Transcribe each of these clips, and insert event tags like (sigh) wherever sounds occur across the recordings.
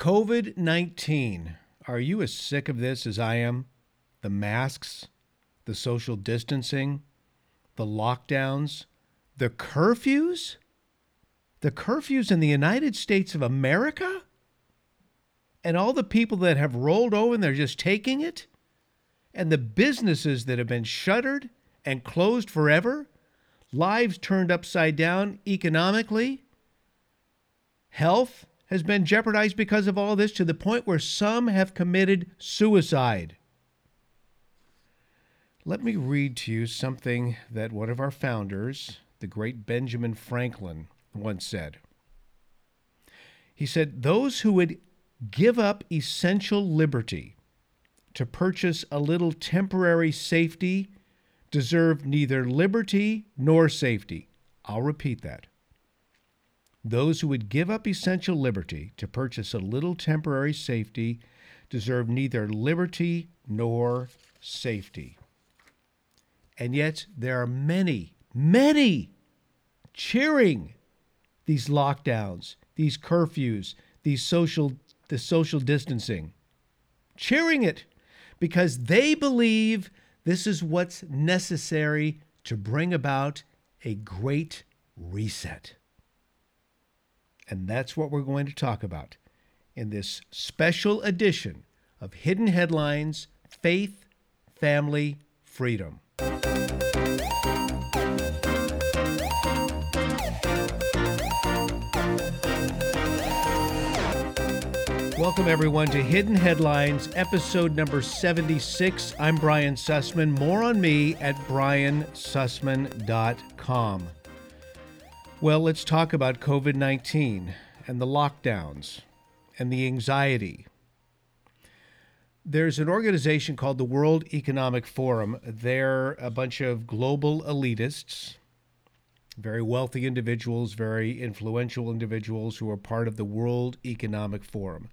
COVID 19. Are you as sick of this as I am? The masks, the social distancing, the lockdowns, the curfews? The curfews in the United States of America? And all the people that have rolled over and they're just taking it? And the businesses that have been shuttered and closed forever? Lives turned upside down economically? Health? Has been jeopardized because of all this to the point where some have committed suicide. Let me read to you something that one of our founders, the great Benjamin Franklin, once said. He said, Those who would give up essential liberty to purchase a little temporary safety deserve neither liberty nor safety. I'll repeat that. Those who would give up essential liberty to purchase a little temporary safety deserve neither liberty nor safety. And yet, there are many, many cheering these lockdowns, these curfews, these social, the social distancing, cheering it because they believe this is what's necessary to bring about a great reset. And that's what we're going to talk about in this special edition of Hidden Headlines Faith, Family, Freedom. Welcome, everyone, to Hidden Headlines, episode number 76. I'm Brian Sussman. More on me at briansussman.com. Well, let's talk about COVID 19 and the lockdowns and the anxiety. There's an organization called the World Economic Forum. They're a bunch of global elitists, very wealthy individuals, very influential individuals who are part of the World Economic Forum.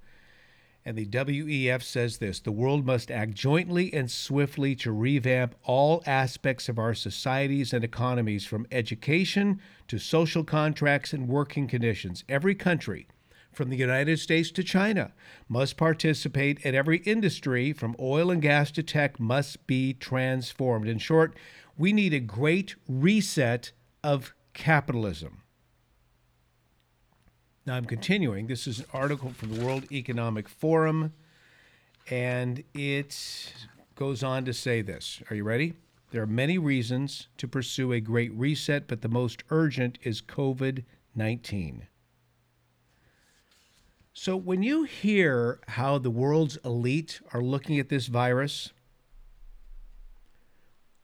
And the WEF says this the world must act jointly and swiftly to revamp all aspects of our societies and economies, from education to social contracts and working conditions. Every country, from the United States to China, must participate, and every industry, from oil and gas to tech, must be transformed. In short, we need a great reset of capitalism. Now I'm continuing. This is an article from the World Economic Forum, and it goes on to say this. Are you ready? There are many reasons to pursue a great reset, but the most urgent is COVID 19. So, when you hear how the world's elite are looking at this virus,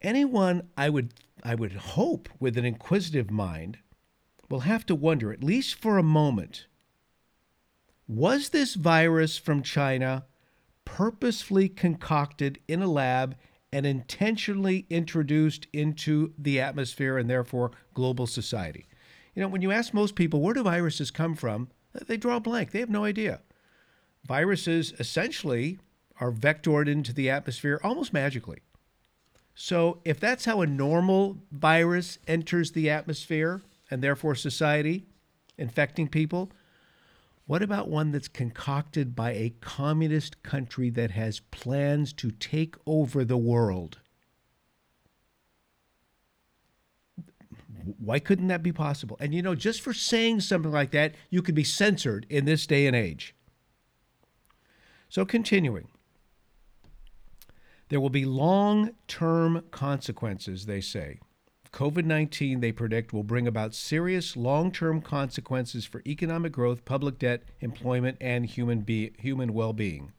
anyone I would, I would hope with an inquisitive mind will have to wonder, at least for a moment, was this virus from China purposefully concocted in a lab and intentionally introduced into the atmosphere and therefore global society? You know, when you ask most people, where do viruses come from? They draw a blank. They have no idea. Viruses essentially are vectored into the atmosphere almost magically. So, if that's how a normal virus enters the atmosphere, and therefore society, infecting people? What about one that's concocted by a communist country that has plans to take over the world? Why couldn't that be possible? And you know, just for saying something like that, you could be censored in this day and age. So, continuing. There will be long term consequences, they say, COVID 19, they predict, will bring about serious long term consequences for economic growth, public debt, employment, and human, be- human well being.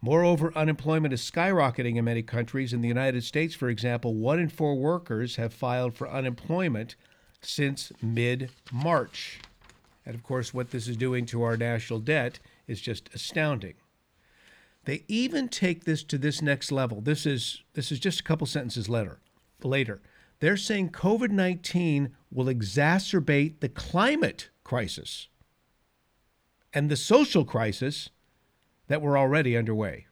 Moreover, unemployment is skyrocketing in many countries. In the United States, for example, one in four workers have filed for unemployment since mid March. And of course, what this is doing to our national debt is just astounding. They even take this to this next level. This is this is just a couple sentences later. Later, they're saying COVID 19 will exacerbate the climate crisis and the social crisis that were already underway.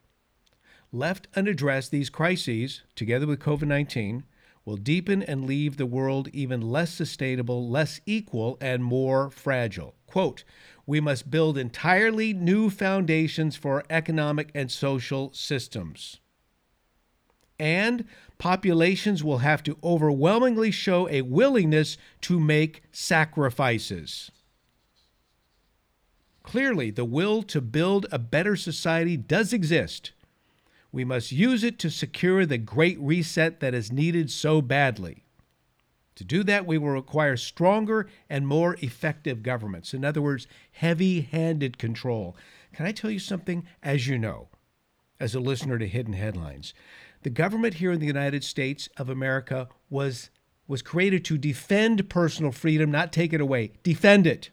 Left unaddressed, these crises, together with COVID 19, will deepen and leave the world even less sustainable, less equal, and more fragile. Quote, we must build entirely new foundations for economic and social systems. And populations will have to overwhelmingly show a willingness to make sacrifices. Clearly, the will to build a better society does exist. We must use it to secure the great reset that is needed so badly. To do that, we will require stronger and more effective governments. In other words, heavy handed control. Can I tell you something? As you know, as a listener to Hidden Headlines, the government here in the United States of America was, was created to defend personal freedom, not take it away. Defend it.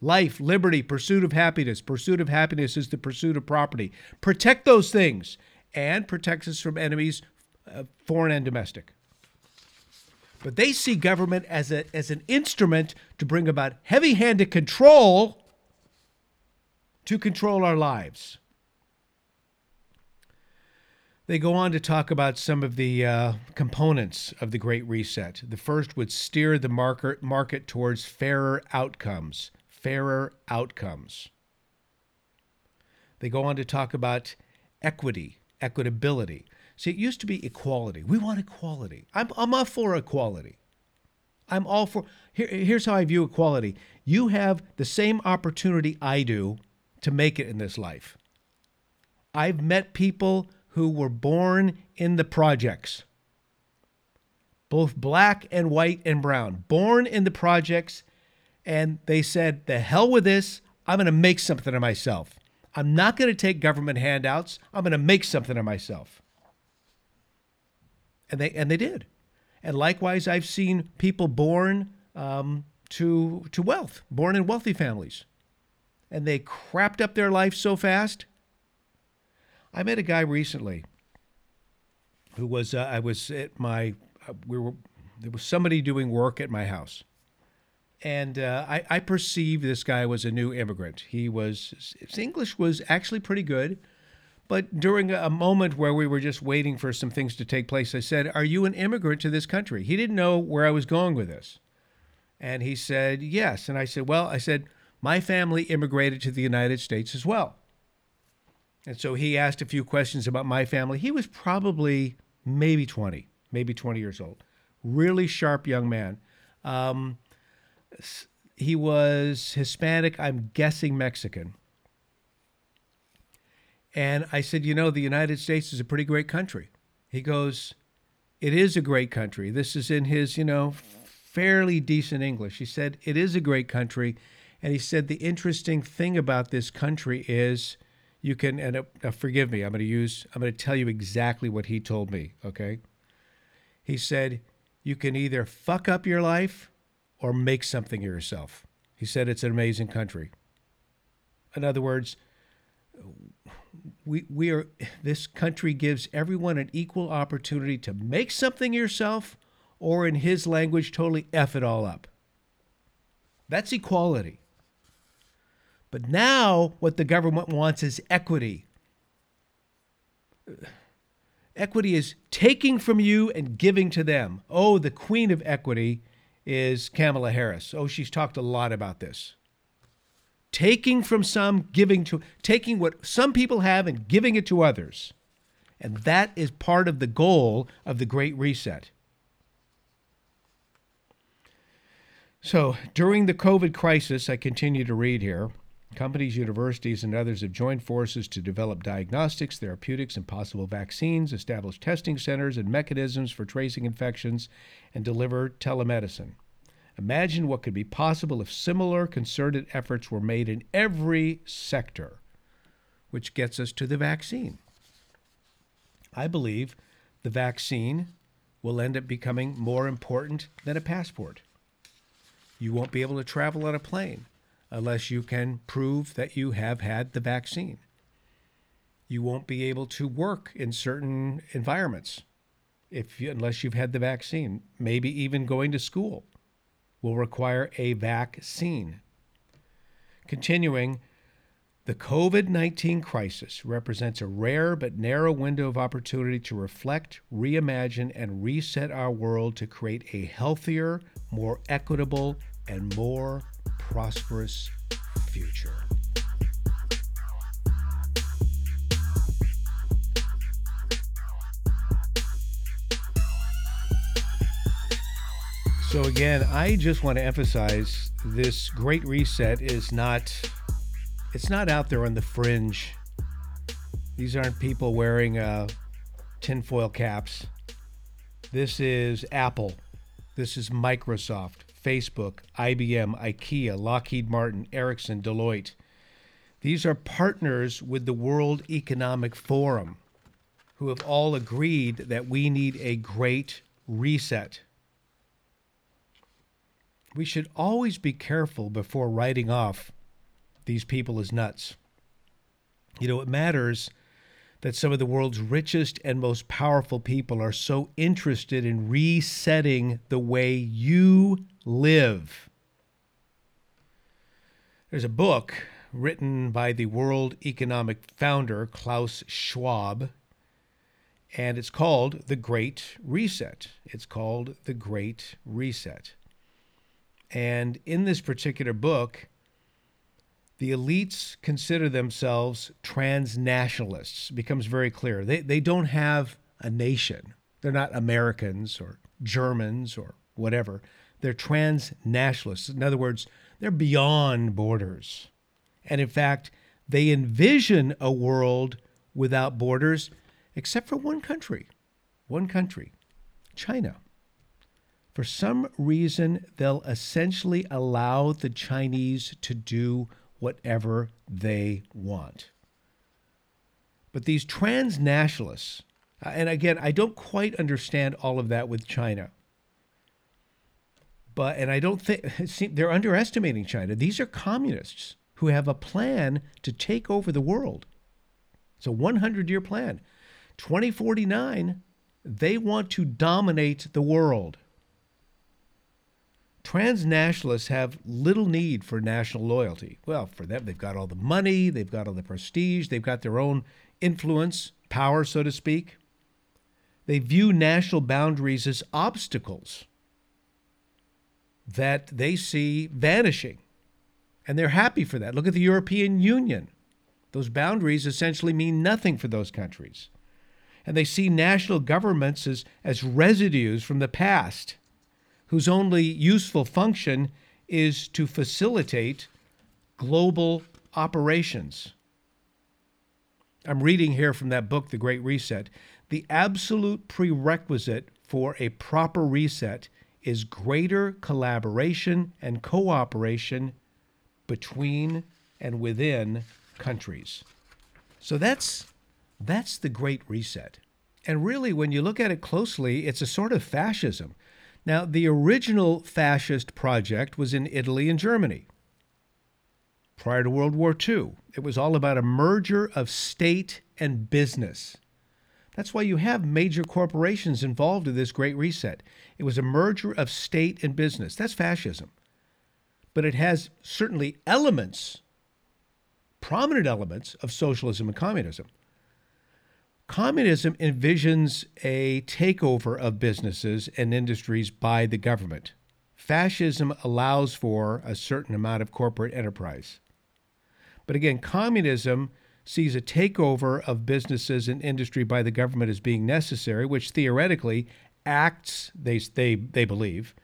Life, liberty, pursuit of happiness. Pursuit of happiness is the pursuit of property. Protect those things and protects us from enemies, uh, foreign and domestic. But they see government as, a, as an instrument to bring about heavy handed control to control our lives. They go on to talk about some of the uh, components of the Great Reset. The first would steer the market, market towards fairer outcomes. Fairer outcomes. They go on to talk about equity, equitability. See, it used to be equality. We want equality. I'm, I'm all for equality. I'm all for. Here, here's how I view equality you have the same opportunity I do to make it in this life. I've met people who were born in the projects, both black and white and brown, born in the projects, and they said, The hell with this. I'm going to make something of myself. I'm not going to take government handouts. I'm going to make something of myself and they and they did. And likewise, I've seen people born um, to to wealth, born in wealthy families, and they crapped up their life so fast. I met a guy recently who was uh, I was at my uh, we were there was somebody doing work at my house, and uh, I, I perceived this guy was a new immigrant. He was his English was actually pretty good but during a moment where we were just waiting for some things to take place, I said, Are you an immigrant to this country? He didn't know where I was going with this. And he said, Yes. And I said, Well, I said, My family immigrated to the United States as well. And so he asked a few questions about my family. He was probably maybe 20, maybe 20 years old. Really sharp young man. Um, he was Hispanic, I'm guessing Mexican. And I said, You know, the United States is a pretty great country. He goes, It is a great country. This is in his, you know, fairly decent English. He said, It is a great country. And he said, The interesting thing about this country is you can, and forgive me, I'm going to use, I'm going to tell you exactly what he told me, okay? He said, You can either fuck up your life or make something of yourself. He said, It's an amazing country. In other words, we, we are this country gives everyone an equal opportunity to make something yourself or in his language totally f it all up that's equality but now what the government wants is equity equity is taking from you and giving to them oh the queen of equity is kamala harris oh she's talked a lot about this taking from some, giving to, taking what some people have and giving it to others. And that is part of the goal of the Great Reset. So during the COVID crisis, I continue to read here. Companies, universities, and others have joined forces to develop diagnostics, therapeutics, and possible vaccines, establish testing centers and mechanisms for tracing infections, and deliver telemedicine. Imagine what could be possible if similar concerted efforts were made in every sector, which gets us to the vaccine. I believe the vaccine will end up becoming more important than a passport. You won't be able to travel on a plane unless you can prove that you have had the vaccine. You won't be able to work in certain environments if you, unless you've had the vaccine, maybe even going to school will require a vaccine. Continuing, The COVID 19 crisis represents a rare but narrow window of opportunity to reflect, reimagine, and reset our world to create a healthier, more equitable, and more prosperous future. So, again, I just want to emphasize this great reset is not it's not out there on the fringe. These aren't people wearing uh, tinfoil caps. This is Apple. This is Microsoft, Facebook, IBM, IKEA, Lockheed Martin, Ericsson, Deloitte. These are partners with the World Economic Forum who have all agreed that we need a great reset. We should always be careful before writing off these people as nuts. You know, it matters that some of the world's richest and most powerful people are so interested in resetting the way you live. There's a book written by the World Economic founder, Klaus Schwab, and it's called The Great Reset. It's called The Great Reset. And in this particular book, the elites consider themselves transnationalists. Becomes very clear. They, they don't have a nation. They're not Americans or Germans or whatever. They're transnationalists. In other words, they're beyond borders. And in fact, they envision a world without borders, except for one country. One country, China. For some reason, they'll essentially allow the Chinese to do whatever they want. But these transnationalists, uh, and again, I don't quite understand all of that with China. But, and I don't think (laughs) they're underestimating China. These are communists who have a plan to take over the world. It's a 100 year plan. 2049, they want to dominate the world. Transnationalists have little need for national loyalty. Well, for them, they've got all the money, they've got all the prestige, they've got their own influence, power, so to speak. They view national boundaries as obstacles that they see vanishing. And they're happy for that. Look at the European Union. Those boundaries essentially mean nothing for those countries. And they see national governments as, as residues from the past whose only useful function is to facilitate global operations. I'm reading here from that book, The Great Reset. The absolute prerequisite for a proper reset is greater collaboration and cooperation between and within countries. So that's that's the great reset. And really when you look at it closely, it's a sort of fascism. Now, the original fascist project was in Italy and Germany. Prior to World War II, it was all about a merger of state and business. That's why you have major corporations involved in this Great Reset. It was a merger of state and business. That's fascism. But it has certainly elements, prominent elements, of socialism and communism. Communism envisions a takeover of businesses and industries by the government. Fascism allows for a certain amount of corporate enterprise. But again, communism sees a takeover of businesses and industry by the government as being necessary, which theoretically acts, they, they, they believe,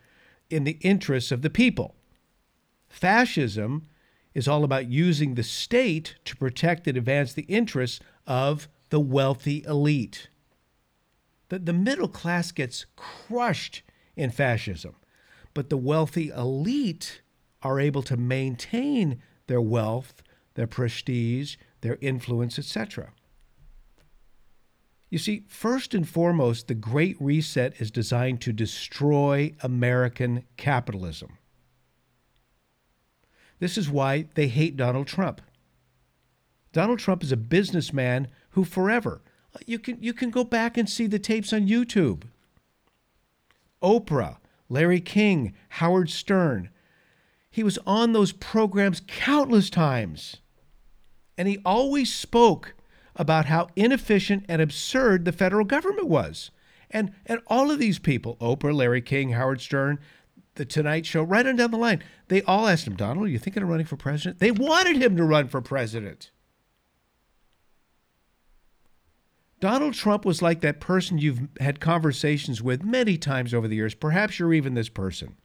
in the interests of the people. Fascism is all about using the state to protect and advance the interests of the wealthy elite. The, the middle class gets crushed in fascism, but the wealthy elite are able to maintain their wealth, their prestige, their influence, etc. You see, first and foremost, the Great Reset is designed to destroy American capitalism. This is why they hate Donald Trump. Donald Trump is a businessman who forever uh, you can you can go back and see the tapes on YouTube. Oprah, Larry King, Howard Stern. He was on those programs countless times. And he always spoke about how inefficient and absurd the federal government was. And, and all of these people, Oprah, Larry King, Howard Stern, The Tonight Show, right on down the line, they all asked him, Donald, are you thinking of running for president? They wanted him to run for president. Donald Trump was like that person you've had conversations with many times over the years. Perhaps you're even this person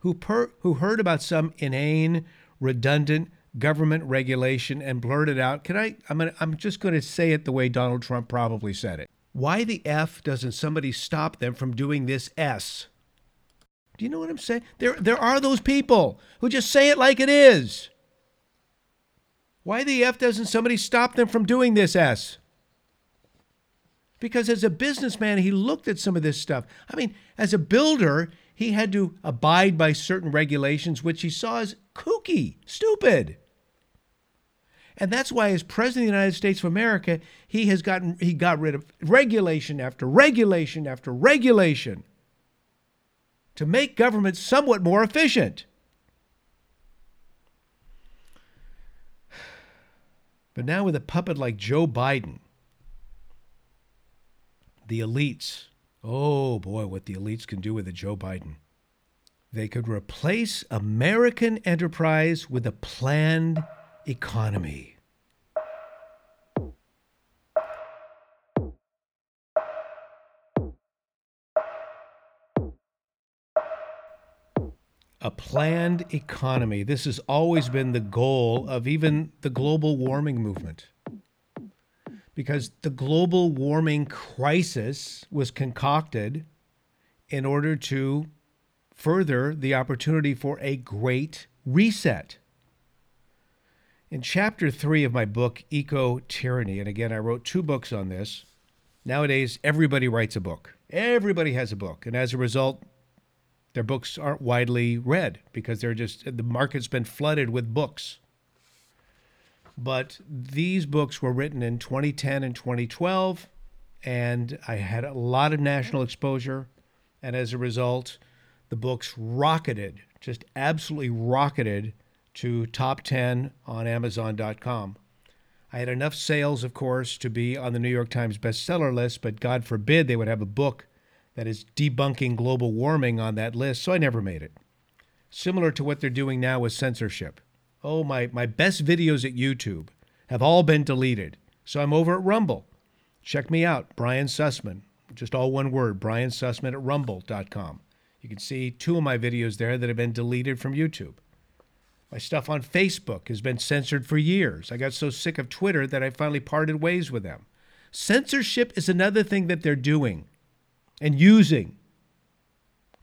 who, per, who heard about some inane, redundant government regulation and blurted out, "Can I? I'm gonna, I'm just going to say it the way Donald Trump probably said it. Why the f doesn't somebody stop them from doing this s? Do you know what I'm saying? There, there are those people who just say it like it is. Why the f doesn't somebody stop them from doing this s? Because as a businessman, he looked at some of this stuff. I mean, as a builder, he had to abide by certain regulations, which he saw as kooky, stupid. And that's why, as president of the United States of America, he has gotten he got rid of regulation after regulation after regulation to make government somewhat more efficient. But now with a puppet like Joe Biden, the elites, oh boy, what the elites can do with a Joe Biden. They could replace American enterprise with a planned economy. A planned economy. This has always been the goal of even the global warming movement. Because the global warming crisis was concocted in order to further the opportunity for a great reset. In chapter three of my book, Eco Tyranny, and again, I wrote two books on this. Nowadays, everybody writes a book. Everybody has a book. And as a result, their books aren't widely read because they're just, the market's been flooded with books. But these books were written in 2010 and 2012, and I had a lot of national exposure. And as a result, the books rocketed, just absolutely rocketed to top 10 on Amazon.com. I had enough sales, of course, to be on the New York Times bestseller list, but God forbid they would have a book that is debunking global warming on that list, so I never made it. Similar to what they're doing now with censorship. Oh, my, my best videos at YouTube have all been deleted, so I'm over at Rumble. Check me out, Brian Sussman. Just all one word, Brian Sussman at rumble.com. You can see two of my videos there that have been deleted from YouTube. My stuff on Facebook has been censored for years. I got so sick of Twitter that I finally parted ways with them. Censorship is another thing that they're doing and using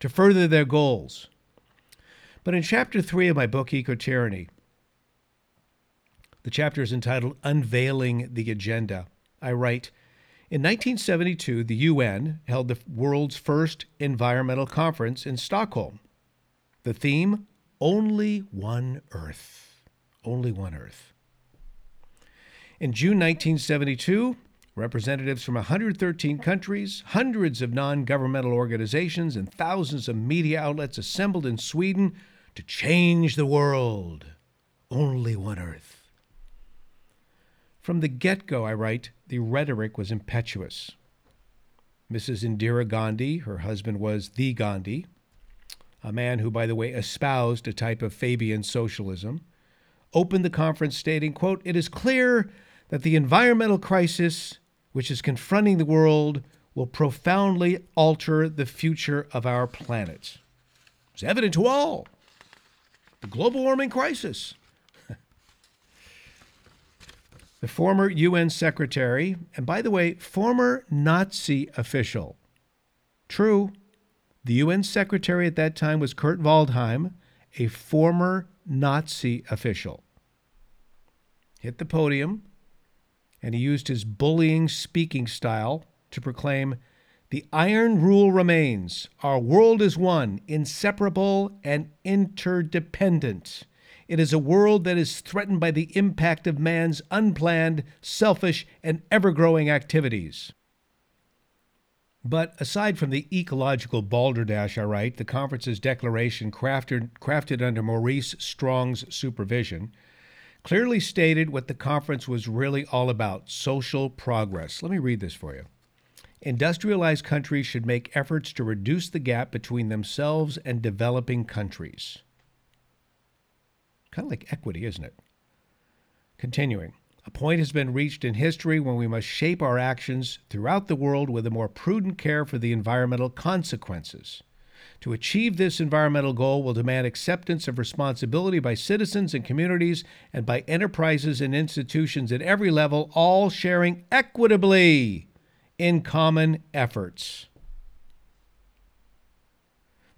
to further their goals. But in chapter three of my book, Eco Tyranny, the chapter is entitled Unveiling the Agenda. I write In 1972, the UN held the world's first environmental conference in Stockholm. The theme only one Earth. Only one Earth. In June 1972, representatives from 113 countries, hundreds of non governmental organizations, and thousands of media outlets assembled in Sweden to change the world. Only one Earth. From the get go, I write, the rhetoric was impetuous. Mrs. Indira Gandhi, her husband was the Gandhi, a man who, by the way, espoused a type of Fabian socialism, opened the conference stating, quote, It is clear that the environmental crisis which is confronting the world will profoundly alter the future of our planet. It's evident to all. The global warming crisis. The former UN secretary, and by the way, former Nazi official. True, the UN secretary at that time was Kurt Waldheim, a former Nazi official. Hit the podium, and he used his bullying speaking style to proclaim The iron rule remains. Our world is one, inseparable, and interdependent. It is a world that is threatened by the impact of man's unplanned, selfish, and ever growing activities. But aside from the ecological balderdash I write, the conference's declaration, crafted, crafted under Maurice Strong's supervision, clearly stated what the conference was really all about social progress. Let me read this for you. Industrialized countries should make efforts to reduce the gap between themselves and developing countries. Kind of like equity, isn't it? Continuing. A point has been reached in history when we must shape our actions throughout the world with a more prudent care for the environmental consequences. To achieve this environmental goal will demand acceptance of responsibility by citizens and communities and by enterprises and institutions at every level, all sharing equitably in common efforts.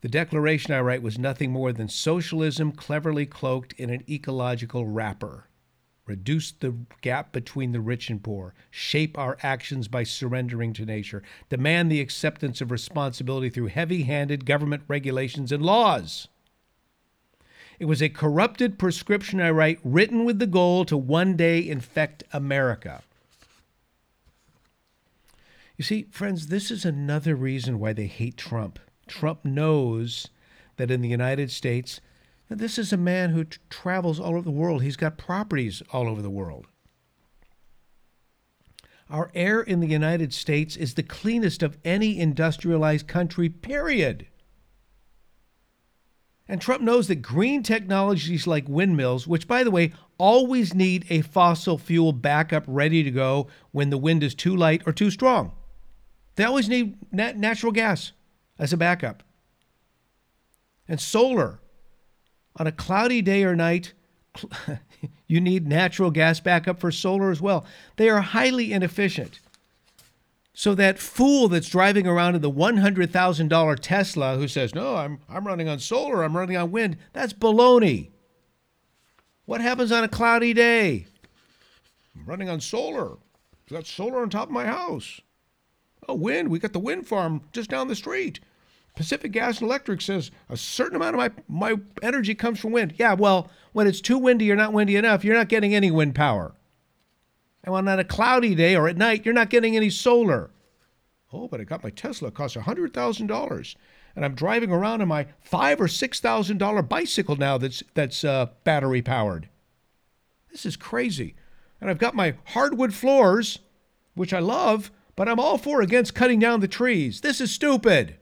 The declaration I write was nothing more than socialism cleverly cloaked in an ecological wrapper reduce the gap between the rich and poor, shape our actions by surrendering to nature, demand the acceptance of responsibility through heavy handed government regulations and laws. It was a corrupted prescription, I write, written with the goal to one day infect America. You see, friends, this is another reason why they hate Trump. Trump knows that in the United States, this is a man who t- travels all over the world. He's got properties all over the world. Our air in the United States is the cleanest of any industrialized country, period. And Trump knows that green technologies like windmills, which, by the way, always need a fossil fuel backup ready to go when the wind is too light or too strong, they always need nat- natural gas as a backup. And solar on a cloudy day or night, (laughs) you need natural gas backup for solar as well. They are highly inefficient. So that fool that's driving around in the $100,000 Tesla who says, "No, I'm I'm running on solar, I'm running on wind." That's baloney. What happens on a cloudy day? I'm running on solar. Got solar on top of my house. Oh, wind, we got the wind farm just down the street. Pacific Gas and Electric says a certain amount of my, my energy comes from wind. Yeah, well, when it's too windy or not windy enough, you're not getting any wind power. And when on a cloudy day or at night, you're not getting any solar. Oh, but I got my Tesla. It costs $100,000. And I'm driving around in my five or six thousand dollar bicycle now that's that's uh, battery powered. This is crazy. And I've got my hardwood floors, which I love, but I'm all for against cutting down the trees. This is stupid.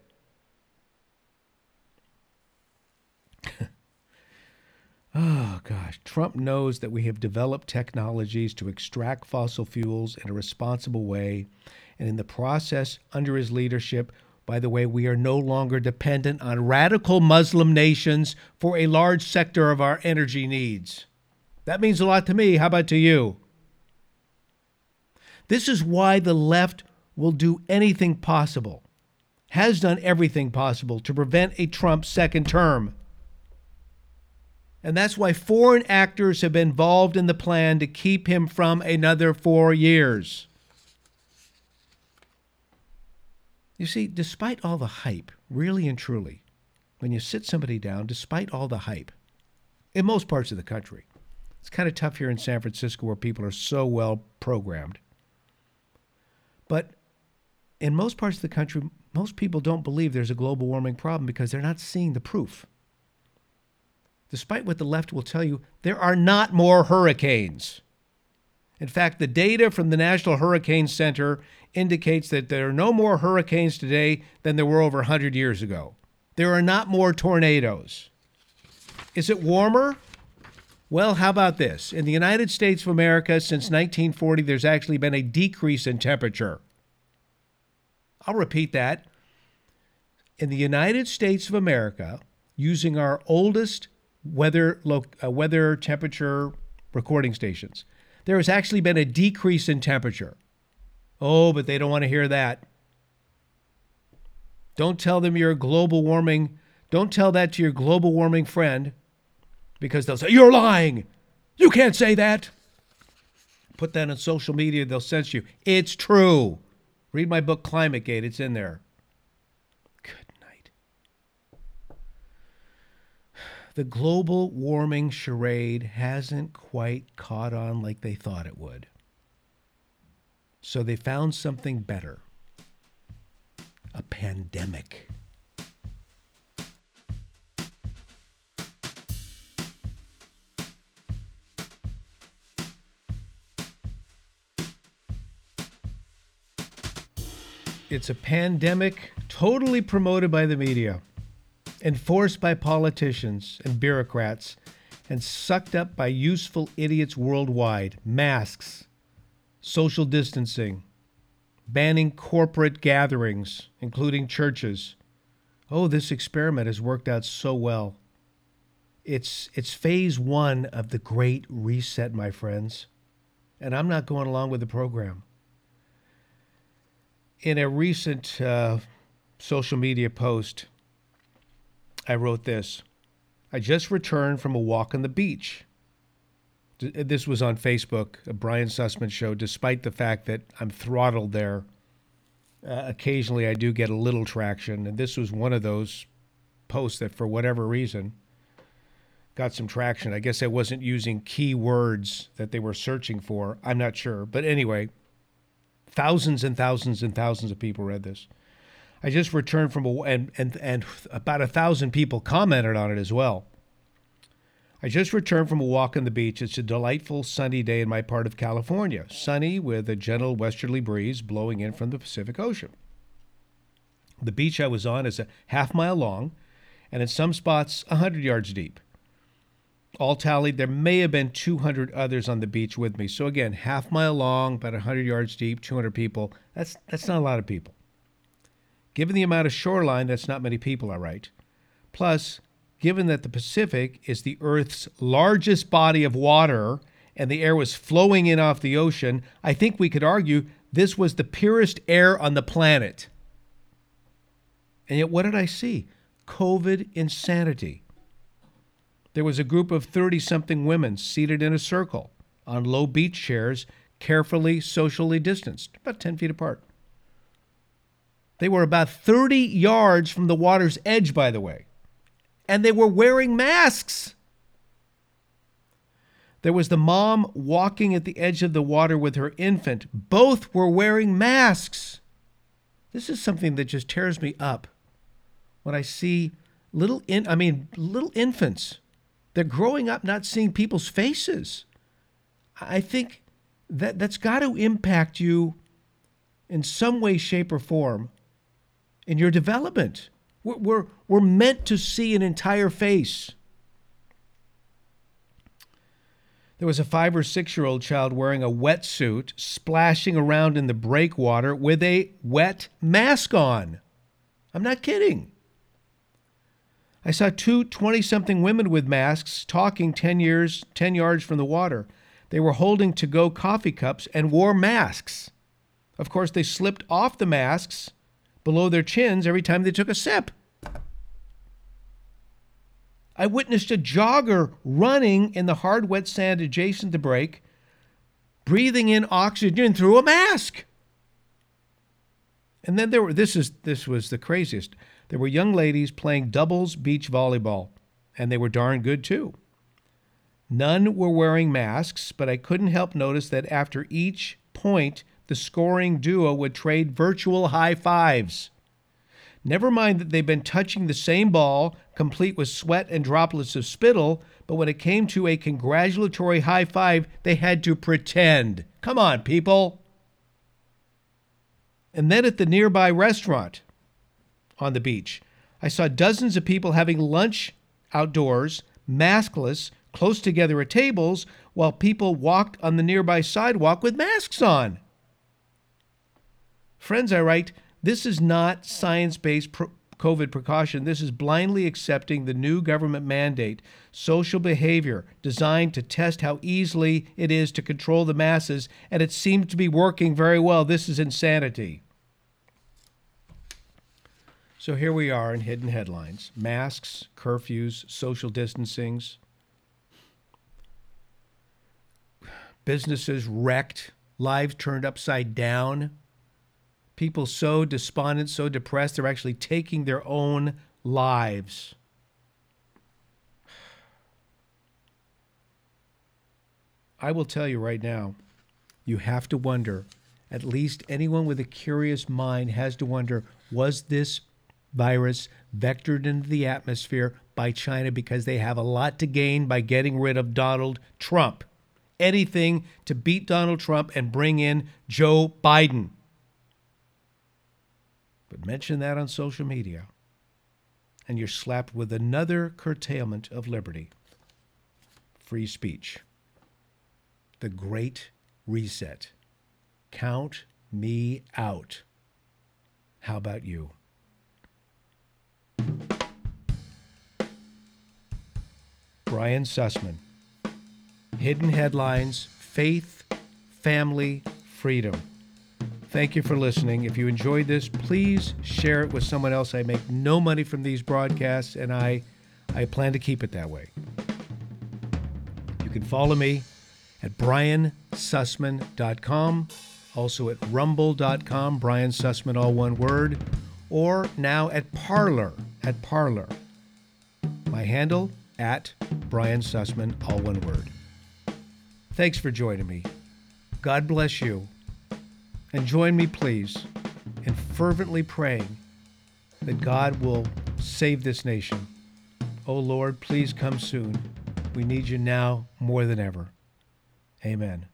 (laughs) Oh, gosh. Trump knows that we have developed technologies to extract fossil fuels in a responsible way. And in the process, under his leadership, by the way, we are no longer dependent on radical Muslim nations for a large sector of our energy needs. That means a lot to me. How about to you? This is why the left will do anything possible, has done everything possible to prevent a Trump second term. And that's why foreign actors have been involved in the plan to keep him from another four years. You see, despite all the hype, really and truly, when you sit somebody down, despite all the hype, in most parts of the country, it's kind of tough here in San Francisco where people are so well programmed. But in most parts of the country, most people don't believe there's a global warming problem because they're not seeing the proof despite what the left will tell you, there are not more hurricanes. In fact, the data from the National Hurricane Center indicates that there are no more hurricanes today than there were over 100 years ago. There are not more tornadoes. Is it warmer? Well, how about this? In the United States of America, since 1940, there's actually been a decrease in temperature. I'll repeat that. In the United States of America, using our oldest weather, uh, weather temperature recording stations. There has actually been a decrease in temperature. Oh, but they don't want to hear that. Don't tell them you're a global warming. Don't tell that to your global warming friend because they'll say, You're lying. You can't say that. Put that on social media, they'll censor you. It's true. Read my book, Climate Gate, it's in there. Good night. (sighs) The global warming charade hasn't quite caught on like they thought it would. So they found something better a pandemic. It's a pandemic totally promoted by the media, enforced by politicians and bureaucrats, and sucked up by useful idiots worldwide. Masks, social distancing, banning corporate gatherings, including churches. Oh, this experiment has worked out so well. It's, it's phase one of the great reset, my friends. And I'm not going along with the program. In a recent uh, social media post, I wrote this I just returned from a walk on the beach. This was on Facebook, a Brian Sussman show, despite the fact that I'm throttled there. Uh, occasionally I do get a little traction, and this was one of those posts that, for whatever reason, got some traction. I guess I wasn't using key words that they were searching for. I'm not sure. But anyway, thousands and thousands and thousands of people read this. I just returned from a and and and about a thousand people commented on it as well. I just returned from a walk on the beach. It's a delightful sunny day in my part of California, sunny with a gentle westerly breeze blowing in from the Pacific Ocean. The beach I was on is a half mile long and in some spots a 100 yards deep. All tallied, there may have been 200 others on the beach with me. So again, half mile long, about 100 yards deep, 200 people. That's that's not a lot of people. Given the amount of shoreline, that's not many people, all right. Plus, given that the Pacific is the Earth's largest body of water and the air was flowing in off the ocean, I think we could argue this was the purest air on the planet. And yet, what did I see? COVID insanity. There was a group of 30 something women seated in a circle on low beach chairs, carefully socially distanced, about 10 feet apart. They were about 30 yards from the water's edge, by the way, and they were wearing masks. There was the mom walking at the edge of the water with her infant. Both were wearing masks. This is something that just tears me up when I see little in I mean little infants. They're growing up not seeing people's faces. I think that that's got to impact you in some way shape or form in your development. We're, we're, we're meant to see an entire face. There was a five or six year old child wearing a wetsuit, splashing around in the breakwater with a wet mask on. I'm not kidding. I saw two 20 something women with masks talking 10 years 10 yards from the water. They were holding to go coffee cups and wore masks. Of course, they slipped off the masks below their chins every time they took a sip. I witnessed a jogger running in the hard, wet sand adjacent to break, breathing in oxygen through a mask. And then there were this is this was the craziest. There were young ladies playing doubles beach volleyball, and they were darn good too. None were wearing masks, but I couldn't help notice that after each point, the scoring duo would trade virtual high fives. Never mind that they've been touching the same ball, complete with sweat and droplets of spittle, but when it came to a congratulatory high five, they had to pretend. Come on, people. And then at the nearby restaurant, on the beach. I saw dozens of people having lunch outdoors, maskless, close together at tables, while people walked on the nearby sidewalk with masks on. Friends, I write, this is not science based pro- COVID precaution. This is blindly accepting the new government mandate, social behavior designed to test how easily it is to control the masses, and it seems to be working very well. This is insanity. So here we are in hidden headlines. Masks, curfews, social distancings, businesses wrecked, lives turned upside down, people so despondent, so depressed, they're actually taking their own lives. I will tell you right now, you have to wonder, at least anyone with a curious mind has to wonder, was this virus vectored into the atmosphere by China because they have a lot to gain by getting rid of Donald Trump. Anything to beat Donald Trump and bring in Joe Biden. But mention that on social media, and you're slapped with another curtailment of liberty free speech. The Great Reset. Count me out. How about you? Brian Sussman. Hidden Headlines Faith, Family, Freedom. Thank you for listening. If you enjoyed this, please share it with someone else. I make no money from these broadcasts, and I, I plan to keep it that way. You can follow me at briansussman.com, also at rumble.com, Brian Sussman, all one word, or now at Parler, at Parler. My handle, at Brian Sussman, all one word. Thanks for joining me. God bless you. And join me, please, in fervently praying that God will save this nation. Oh Lord, please come soon. We need you now more than ever. Amen.